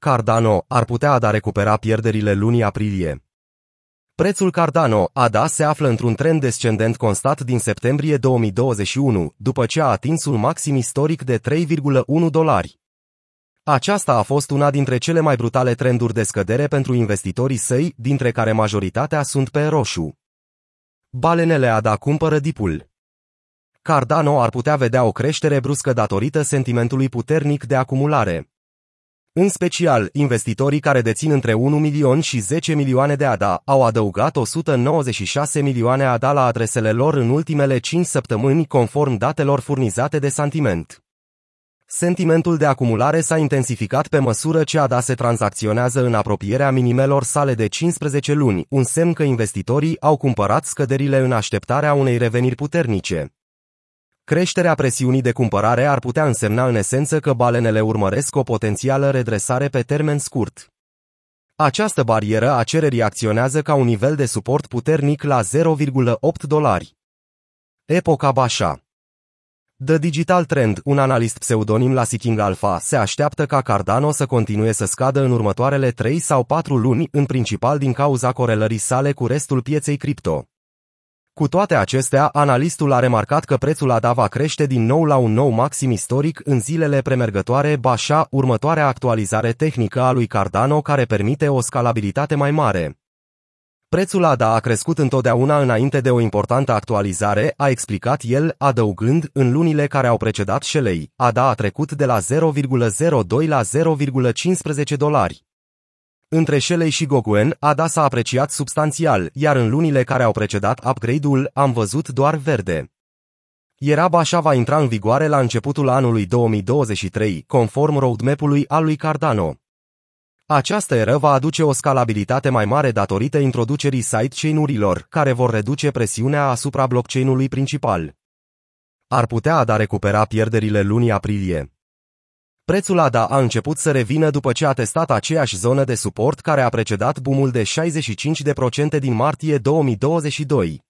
Cardano ar putea ADA recupera pierderile lunii aprilie. Prețul Cardano ADA se află într-un trend descendent constat din septembrie 2021, după ce a atins un maxim istoric de 3,1 dolari. Aceasta a fost una dintre cele mai brutale trenduri de scădere pentru investitorii săi, dintre care majoritatea sunt pe roșu. Balenele ADA cumpără dipul. Cardano ar putea vedea o creștere bruscă datorită sentimentului puternic de acumulare. În special, investitorii care dețin între 1 milion și 10 milioane de ADA au adăugat 196 milioane ADA la adresele lor în ultimele 5 săptămâni conform datelor furnizate de Sentiment. Sentimentul de acumulare s-a intensificat pe măsură ce ADA se tranzacționează în apropierea minimelor sale de 15 luni, un semn că investitorii au cumpărat scăderile în așteptarea unei reveniri puternice. Creșterea presiunii de cumpărare ar putea însemna în esență că balenele urmăresc o potențială redresare pe termen scurt. Această barieră a cererii acționează ca un nivel de suport puternic la 0,8 dolari. Epoca Bașa The Digital Trend, un analist pseudonim la Seeking Alpha, se așteaptă ca Cardano să continue să scadă în următoarele 3 sau 4 luni, în principal din cauza corelării sale cu restul pieței cripto. Cu toate acestea, analistul a remarcat că prețul ADA va crește din nou la un nou maxim istoric în zilele premergătoare, bașa următoarea actualizare tehnică a lui Cardano care permite o scalabilitate mai mare. Prețul ADA a crescut întotdeauna înainte de o importantă actualizare, a explicat el, adăugând, în lunile care au precedat șelei, ADA a trecut de la 0,02 la 0,15 dolari. Între Shelley și Goguen, ADA s-a apreciat substanțial, iar în lunile care au precedat upgrade-ul, am văzut doar verde. Ierab așa va intra în vigoare la începutul anului 2023, conform roadmap-ului al lui Cardano. Această eră va aduce o scalabilitate mai mare datorită introducerii sidechain-urilor, care vor reduce presiunea asupra blockchain-ului principal. Ar putea ADA recupera pierderile lunii aprilie. Prețul ADA a început să revină după ce a testat aceeași zonă de suport care a precedat boomul de 65% din martie 2022.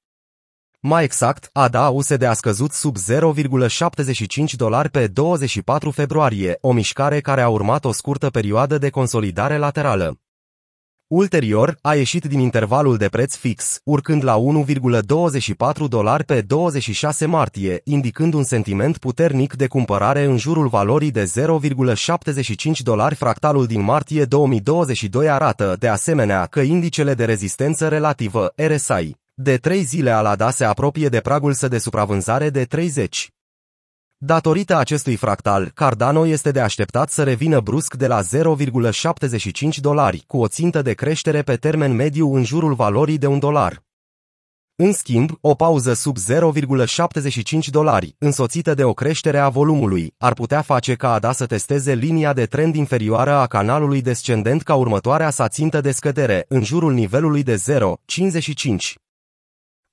Mai exact, ADA USD a scăzut sub 0,75 dolari pe 24 februarie, o mișcare care a urmat o scurtă perioadă de consolidare laterală. Ulterior, a ieșit din intervalul de preț fix, urcând la 1,24 dolari pe 26 martie, indicând un sentiment puternic de cumpărare în jurul valorii de 0,75 dolari. Fractalul din martie 2022 arată, de asemenea, că indicele de rezistență relativă, RSI, de 3 zile al ADA se apropie de pragul să de supravânzare de 30. Datorită acestui fractal, Cardano este de așteptat să revină brusc de la 0,75 dolari, cu o țintă de creștere pe termen mediu în jurul valorii de un dolar. În schimb, o pauză sub 0,75 dolari, însoțită de o creștere a volumului, ar putea face ca ADA să testeze linia de trend inferioară a canalului descendent ca următoarea sa țintă de scădere, în jurul nivelului de 0,55.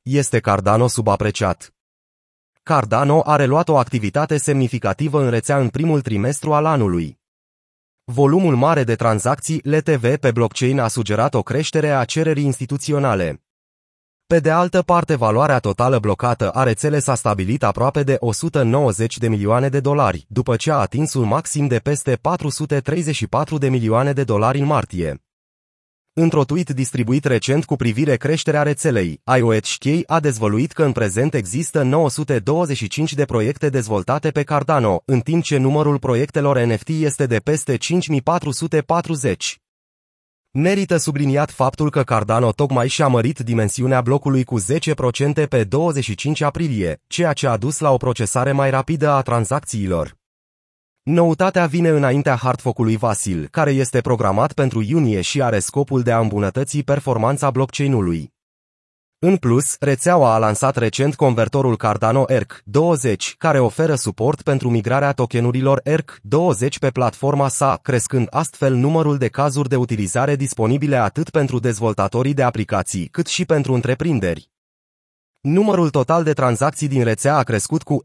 Este Cardano subapreciat. Cardano a reluat o activitate semnificativă în rețea în primul trimestru al anului. Volumul mare de tranzacții LTV pe blockchain a sugerat o creștere a cererii instituționale. Pe de altă parte, valoarea totală blocată a rețele s-a stabilit aproape de 190 de milioane de dolari, după ce a atins un maxim de peste 434 de milioane de dolari în martie. Într-o tweet distribuit recent cu privire creșterea rețelei, IOHK a dezvăluit că în prezent există 925 de proiecte dezvoltate pe Cardano, în timp ce numărul proiectelor NFT este de peste 5440. Merită subliniat faptul că Cardano tocmai și-a mărit dimensiunea blocului cu 10% pe 25 aprilie, ceea ce a dus la o procesare mai rapidă a tranzacțiilor. Noutatea vine înaintea hardfocului Vasil, care este programat pentru iunie și are scopul de a îmbunătăți performanța blockchain-ului. În plus, rețeaua a lansat recent convertorul Cardano ERC20, care oferă suport pentru migrarea tokenurilor ERC20 pe platforma sa, crescând astfel numărul de cazuri de utilizare disponibile atât pentru dezvoltatorii de aplicații, cât și pentru întreprinderi. Numărul total de tranzacții din rețea a crescut cu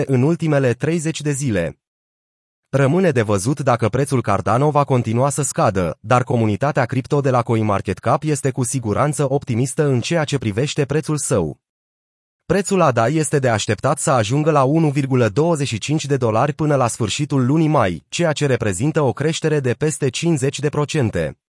8,5% în ultimele 30 de zile. Rămâne de văzut dacă prețul Cardano va continua să scadă, dar comunitatea cripto de la CoinMarketCap este cu siguranță optimistă în ceea ce privește prețul său. Prețul ADA este de așteptat să ajungă la 1,25 de dolari până la sfârșitul lunii mai, ceea ce reprezintă o creștere de peste 50%.